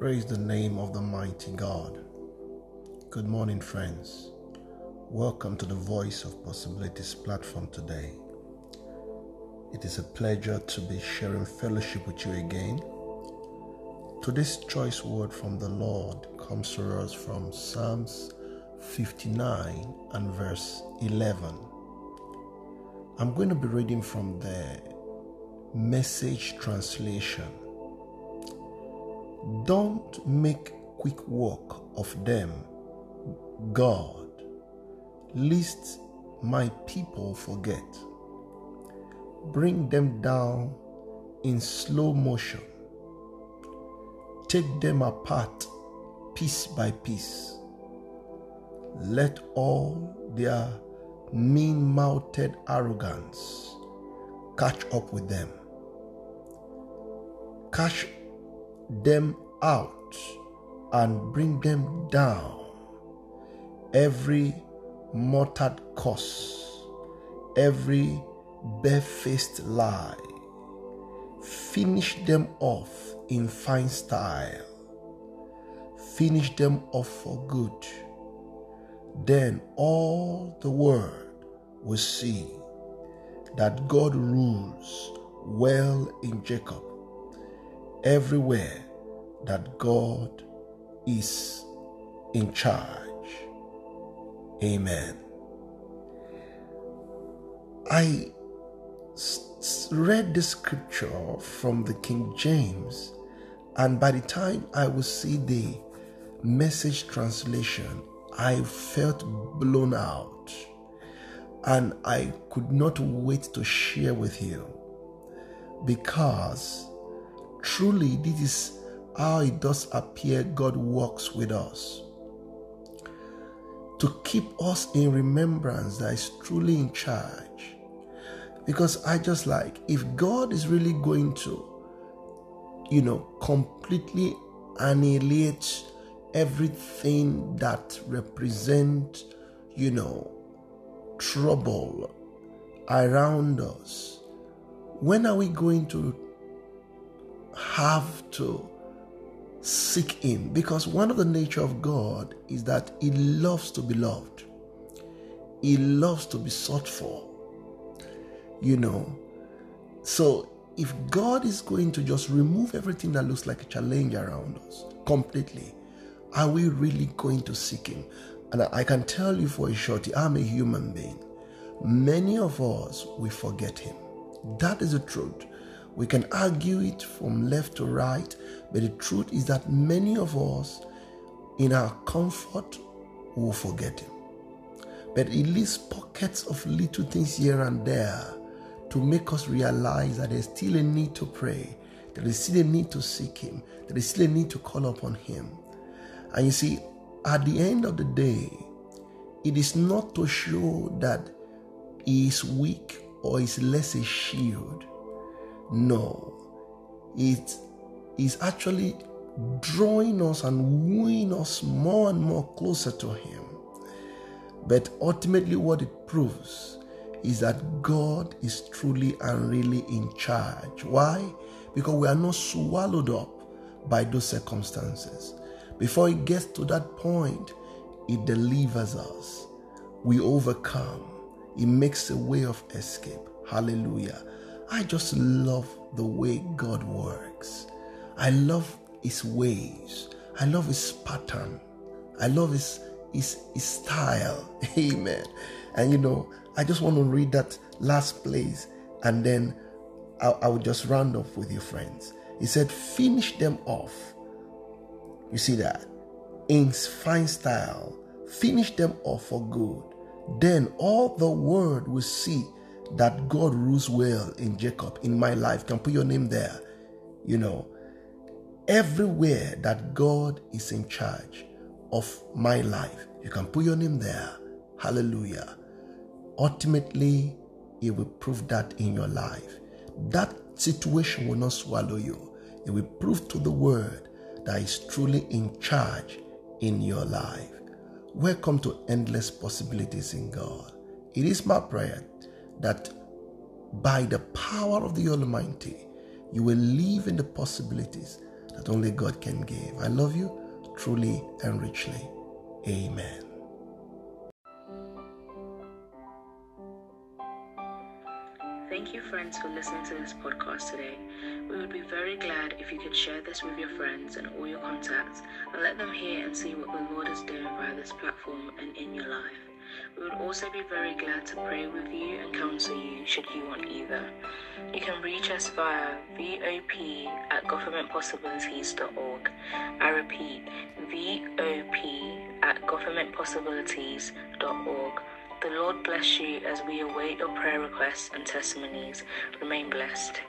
Praise the name of the mighty God. Good morning, friends. Welcome to the Voice of Possibilities platform today. It is a pleasure to be sharing fellowship with you again. Today's choice word from the Lord comes to us from Psalms 59 and verse 11. I'm going to be reading from the message translation. Don't make quick work of them, God, lest my people forget. Bring them down in slow motion. Take them apart piece by piece. Let all their mean mouthed arrogance catch up with them. Catch them out and bring them down. Every muttered curse, every barefaced lie, finish them off in fine style. Finish them off for good. Then all the world will see that God rules well in Jacob everywhere that God is in charge. Amen. I read the scripture from the King James, and by the time I would see the message translation, I felt blown out, and I could not wait to share with you because truly this is how it does appear God works with us. To keep us in remembrance that is truly in charge. Because I just like, if God is really going to, you know, completely annihilate everything that represent, you know, trouble around us, when are we going to have to seek him because one of the nature of god is that he loves to be loved. He loves to be sought for. You know? So if god is going to just remove everything that looks like a challenge around us completely are we really going to seek him? And i can tell you for a shorty i'm a human being. Many of us we forget him. That is the truth we can argue it from left to right, but the truth is that many of us, in our comfort, will forget Him. But it leaves pockets of little things here and there to make us realize that there's still a need to pray, there is still a need to seek Him, there is still a need to call upon Him. And you see, at the end of the day, it is not to show that He is weak or is less a shield no, it is actually drawing us and wooing us more and more closer to Him. But ultimately, what it proves is that God is truly and really in charge. Why? Because we are not swallowed up by those circumstances. Before it gets to that point, it delivers us. We overcome. It makes a way of escape. Hallelujah. I just love the way God works. I love His ways. I love His pattern. I love His, His, his style. Amen. And you know, I just want to read that last place and then I, I will just round off with you, friends. He said, Finish them off. You see that? In fine style. Finish them off for good. Then all the world will see that God rules well in Jacob, in my life. Can put your name there. You know, everywhere that God is in charge of my life, you can put your name there. Hallelujah. Ultimately, it will prove that in your life. That situation will not swallow you. It will prove to the world that is truly in charge in your life. Welcome to Endless Possibilities in God. It is my prayer that by the power of the Almighty, you will live in the possibilities that only God can give. I love you truly and richly. Amen. Thank you, friends, for listening to this podcast today. We would be very glad if you could share this with your friends and all your contacts and let them hear and see what the Lord is doing via this platform and in your life. We would also be very glad to pray with you and counsel you should you want either. You can reach us via VOP at governmentpossibilities.org. I repeat, VOP at governmentpossibilities.org. The Lord bless you as we await your prayer requests and testimonies. Remain blessed.